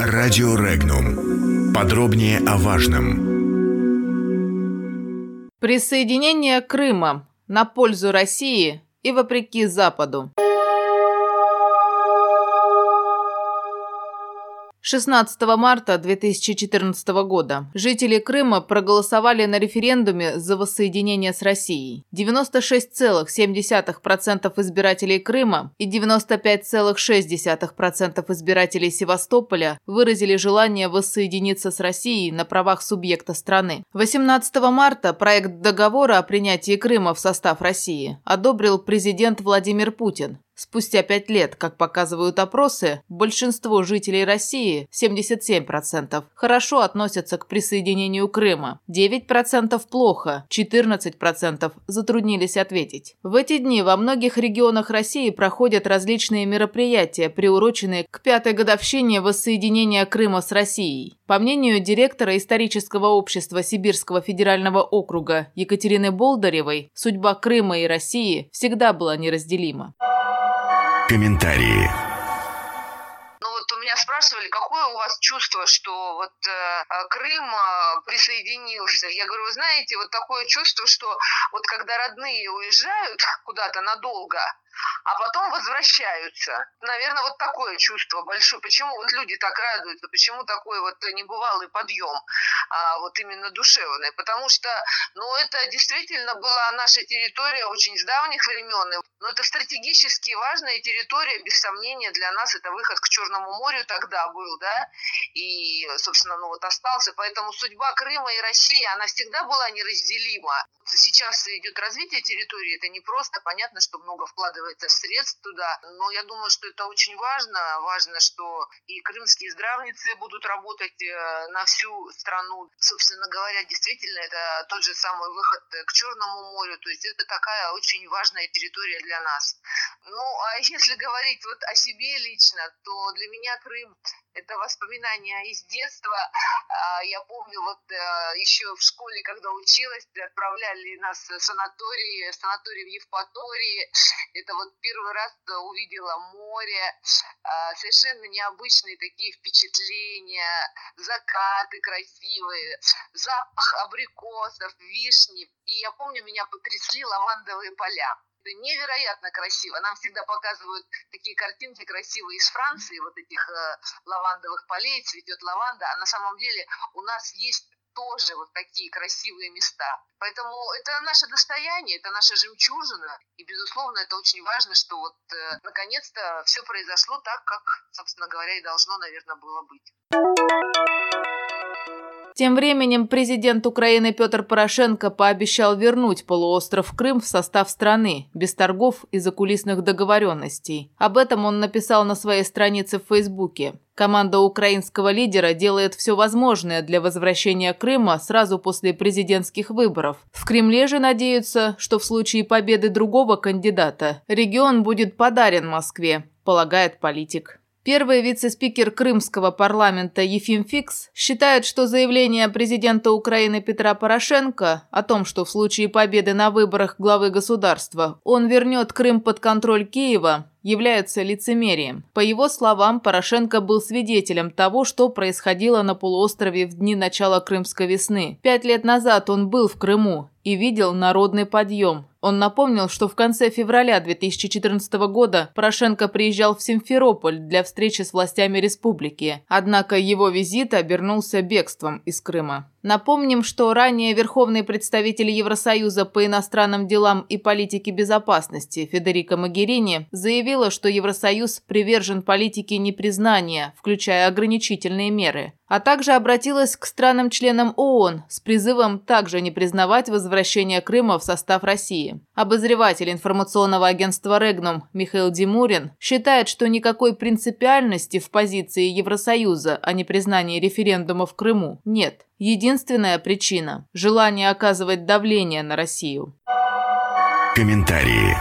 Радио Регнум. Подробнее о важном. Присоединение Крыма на пользу России и вопреки Западу. 16 марта 2014 года жители Крыма проголосовали на референдуме за воссоединение с Россией. 96,7% избирателей Крыма и 95,6% избирателей Севастополя выразили желание воссоединиться с Россией на правах субъекта страны. 18 марта проект договора о принятии Крыма в состав России одобрил президент Владимир Путин. Спустя пять лет, как показывают опросы, большинство жителей России, 77%, хорошо относятся к присоединению Крыма, 9% плохо, 14% затруднились ответить. В эти дни во многих регионах России проходят различные мероприятия, приуроченные к пятой годовщине воссоединения Крыма с Россией. По мнению директора исторического общества Сибирского федерального округа Екатерины Болдыревой, судьба Крыма и России всегда была неразделима. Комментарии. Ну вот у меня спрашивали, какое у вас чувство, что вот э, Крым э, присоединился. Я говорю, вы знаете, вот такое чувство, что вот когда родные уезжают куда-то надолго, а потом возвращаются. Наверное, вот такое чувство большое. Почему вот люди так радуются, почему такой вот небывалый подъем, а, вот именно душевный? Потому что, ну, это действительно была наша территория очень с давних времен. Но это стратегически важная территория, без сомнения, для нас это выход к Черному морю тогда был, да, и, собственно, ну вот остался. Поэтому судьба Крыма и России, она всегда была неразделима. Сейчас идет развитие территории, это не просто, понятно, что много вкладывается средств туда, но я думаю, что это очень важно. Важно, что и крымские здравницы будут работать э, на всю страну. Собственно говоря, действительно, это тот же самый выход к Черному морю, то есть это такая очень важная территория для нас. Ну, а если говорить вот о себе лично, то для меня Крым это воспоминания из детства. А, я помню, вот э, еще в школе, когда училась, отправляли нас в санатории, санаторий в Евпатории. Это вот первый раз увидела море, а, совершенно необычные такие впечатления, закаты красивые, запах абрикосов, вишни. И я помню, меня потрясли лавандовые поля невероятно красиво. Нам всегда показывают такие картинки красивые из Франции, вот этих э, лавандовых полей, цветет лаванда, а на самом деле у нас есть тоже вот такие красивые места. Поэтому это наше достояние, это наша жемчужина. И, безусловно, это очень важно, что вот э, наконец-то все произошло так, как, собственно говоря, и должно, наверное, было быть. Тем временем президент Украины Петр Порошенко пообещал вернуть полуостров Крым в состав страны, без торгов и закулисных договоренностей. Об этом он написал на своей странице в Фейсбуке. Команда украинского лидера делает все возможное для возвращения Крыма сразу после президентских выборов. В Кремле же надеются, что в случае победы другого кандидата регион будет подарен Москве, полагает политик. Первый вице-спикер крымского парламента Ефим Фикс считает, что заявление президента Украины Петра Порошенко о том, что в случае победы на выборах главы государства он вернет Крым под контроль Киева, являются лицемерием. По его словам, Порошенко был свидетелем того, что происходило на полуострове в дни начала Крымской весны. Пять лет назад он был в Крыму и видел народный подъем. Он напомнил, что в конце февраля 2014 года Порошенко приезжал в Симферополь для встречи с властями республики. Однако его визит обернулся бегством из Крыма. Напомним, что ранее Верховный представитель Евросоюза по иностранным делам и политике безопасности Федерико Магерини заявила, что Евросоюз привержен политике непризнания, включая ограничительные меры, а также обратилась к странам-членам ООН с призывом также не признавать возвращение Крыма в состав России. Обозреватель информационного агентства «Регнум» Михаил Димурин считает, что никакой принципиальности в позиции Евросоюза о непризнании референдума в Крыму нет. Единственная причина – желание оказывать давление на Россию. Комментарии.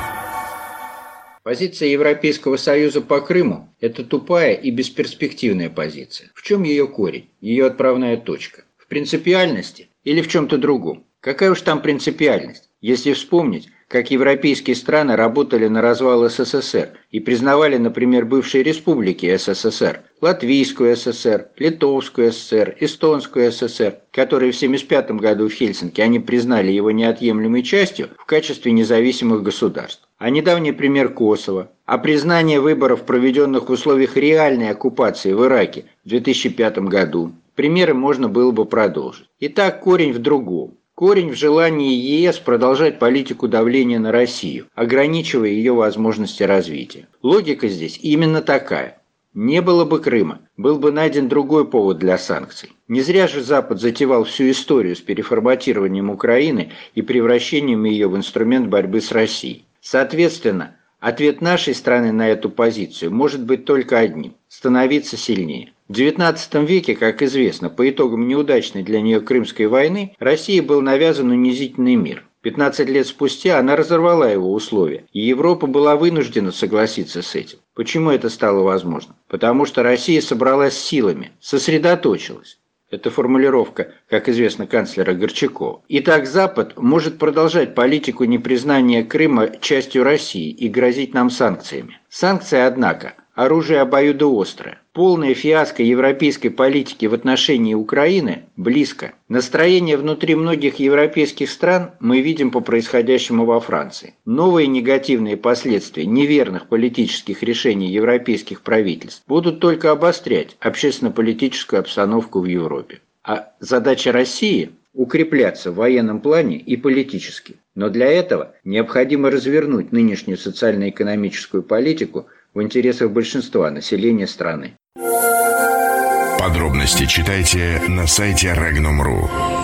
Позиция Европейского Союза по Крыму – это тупая и бесперспективная позиция. В чем ее корень, ее отправная точка? В принципиальности или в чем-то другом? Какая уж там принципиальность, если вспомнить, как европейские страны работали на развал СССР и признавали, например, бывшие республики СССР, Латвийскую ССР, Литовскую ССР, Эстонскую ССР, которые в 1975 году в Хельсинки они признали его неотъемлемой частью в качестве независимых государств. А недавний пример Косово, а признание выборов, проведенных в условиях реальной оккупации в Ираке в 2005 году. Примеры можно было бы продолжить. Итак, корень в другом. Корень в желании ЕС продолжать политику давления на Россию, ограничивая ее возможности развития. Логика здесь именно такая. Не было бы Крыма, был бы найден другой повод для санкций. Не зря же Запад затевал всю историю с переформатированием Украины и превращением ее в инструмент борьбы с Россией. Соответственно, ответ нашей страны на эту позицию может быть только одним – становиться сильнее. В XIX веке, как известно, по итогам неудачной для нее Крымской войны, России был навязан унизительный мир. 15 лет спустя она разорвала его условия, и Европа была вынуждена согласиться с этим. Почему это стало возможным? Потому что Россия собралась силами, сосредоточилась. Это формулировка, как известно, канцлера Горчакова. Итак, Запад может продолжать политику непризнания Крыма частью России и грозить нам санкциями. Санкции, однако, оружие обоюдоострое. Полная фиаско европейской политики в отношении Украины близко. Настроение внутри многих европейских стран мы видим по происходящему во Франции. Новые негативные последствия неверных политических решений европейских правительств будут только обострять общественно-политическую обстановку в Европе. А задача России – укрепляться в военном плане и политически. Но для этого необходимо развернуть нынешнюю социально-экономическую политику – в интересах большинства населения страны. Подробности читайте на сайте Regnum.ru.